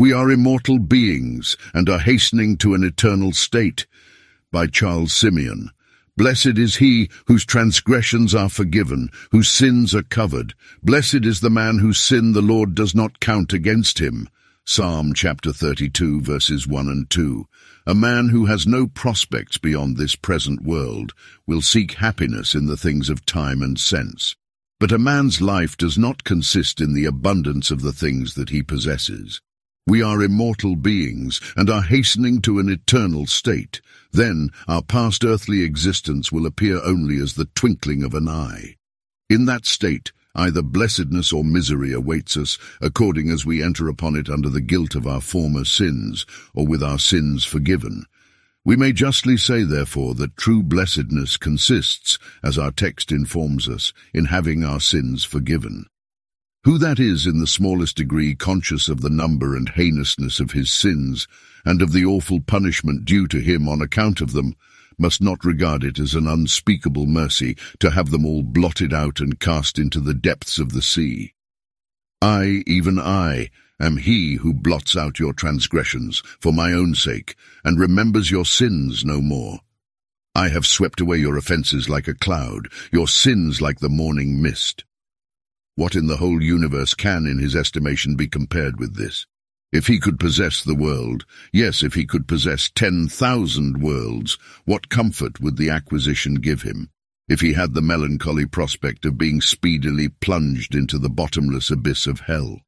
We are immortal beings and are hastening to an eternal state. By Charles Simeon. Blessed is he whose transgressions are forgiven, whose sins are covered. Blessed is the man whose sin the Lord does not count against him. Psalm chapter 32 verses 1 and 2. A man who has no prospects beyond this present world will seek happiness in the things of time and sense. But a man's life does not consist in the abundance of the things that he possesses. We are immortal beings and are hastening to an eternal state. Then our past earthly existence will appear only as the twinkling of an eye. In that state, either blessedness or misery awaits us, according as we enter upon it under the guilt of our former sins, or with our sins forgiven. We may justly say, therefore, that true blessedness consists, as our text informs us, in having our sins forgiven. Who that is in the smallest degree conscious of the number and heinousness of his sins, and of the awful punishment due to him on account of them, must not regard it as an unspeakable mercy to have them all blotted out and cast into the depths of the sea. I, even I, am he who blots out your transgressions for my own sake, and remembers your sins no more. I have swept away your offences like a cloud, your sins like the morning mist. What in the whole universe can, in his estimation, be compared with this? If he could possess the world, yes, if he could possess ten thousand worlds, what comfort would the acquisition give him? If he had the melancholy prospect of being speedily plunged into the bottomless abyss of hell?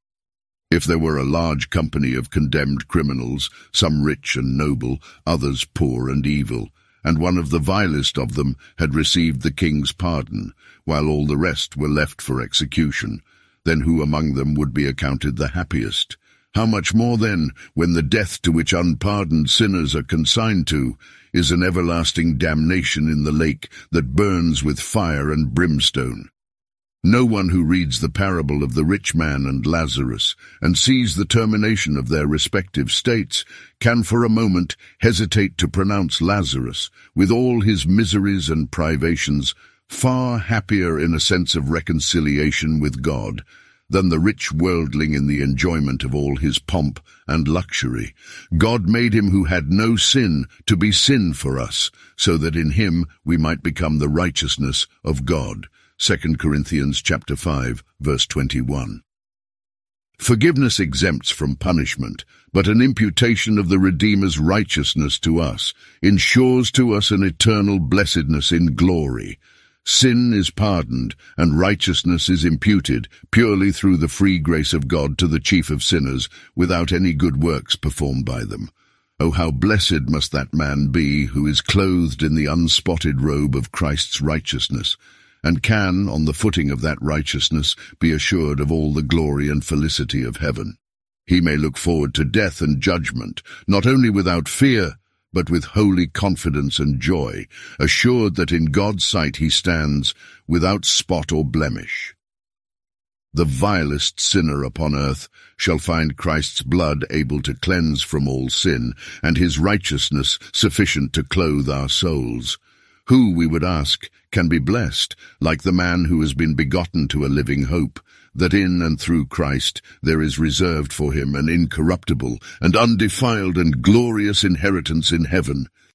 If there were a large company of condemned criminals, some rich and noble, others poor and evil, and one of the vilest of them had received the king's pardon, while all the rest were left for execution, then who among them would be accounted the happiest? How much more then, when the death to which unpardoned sinners are consigned to is an everlasting damnation in the lake that burns with fire and brimstone? No one who reads the parable of the rich man and Lazarus and sees the termination of their respective states can for a moment hesitate to pronounce Lazarus, with all his miseries and privations, far happier in a sense of reconciliation with God than the rich worldling in the enjoyment of all his pomp and luxury. God made him who had no sin to be sin for us, so that in him we might become the righteousness of God. 2 Corinthians chapter 5, verse 21. Forgiveness exempts from punishment, but an imputation of the Redeemer's righteousness to us ensures to us an eternal blessedness in glory. Sin is pardoned, and righteousness is imputed purely through the free grace of God to the chief of sinners, without any good works performed by them. Oh, how blessed must that man be who is clothed in the unspotted robe of Christ's righteousness, and can, on the footing of that righteousness, be assured of all the glory and felicity of heaven. He may look forward to death and judgment, not only without fear, but with holy confidence and joy, assured that in God's sight he stands without spot or blemish. The vilest sinner upon earth shall find Christ's blood able to cleanse from all sin, and his righteousness sufficient to clothe our souls. Who, we would ask, can be blessed, like the man who has been begotten to a living hope, that in and through Christ there is reserved for him an incorruptible and undefiled and glorious inheritance in heaven,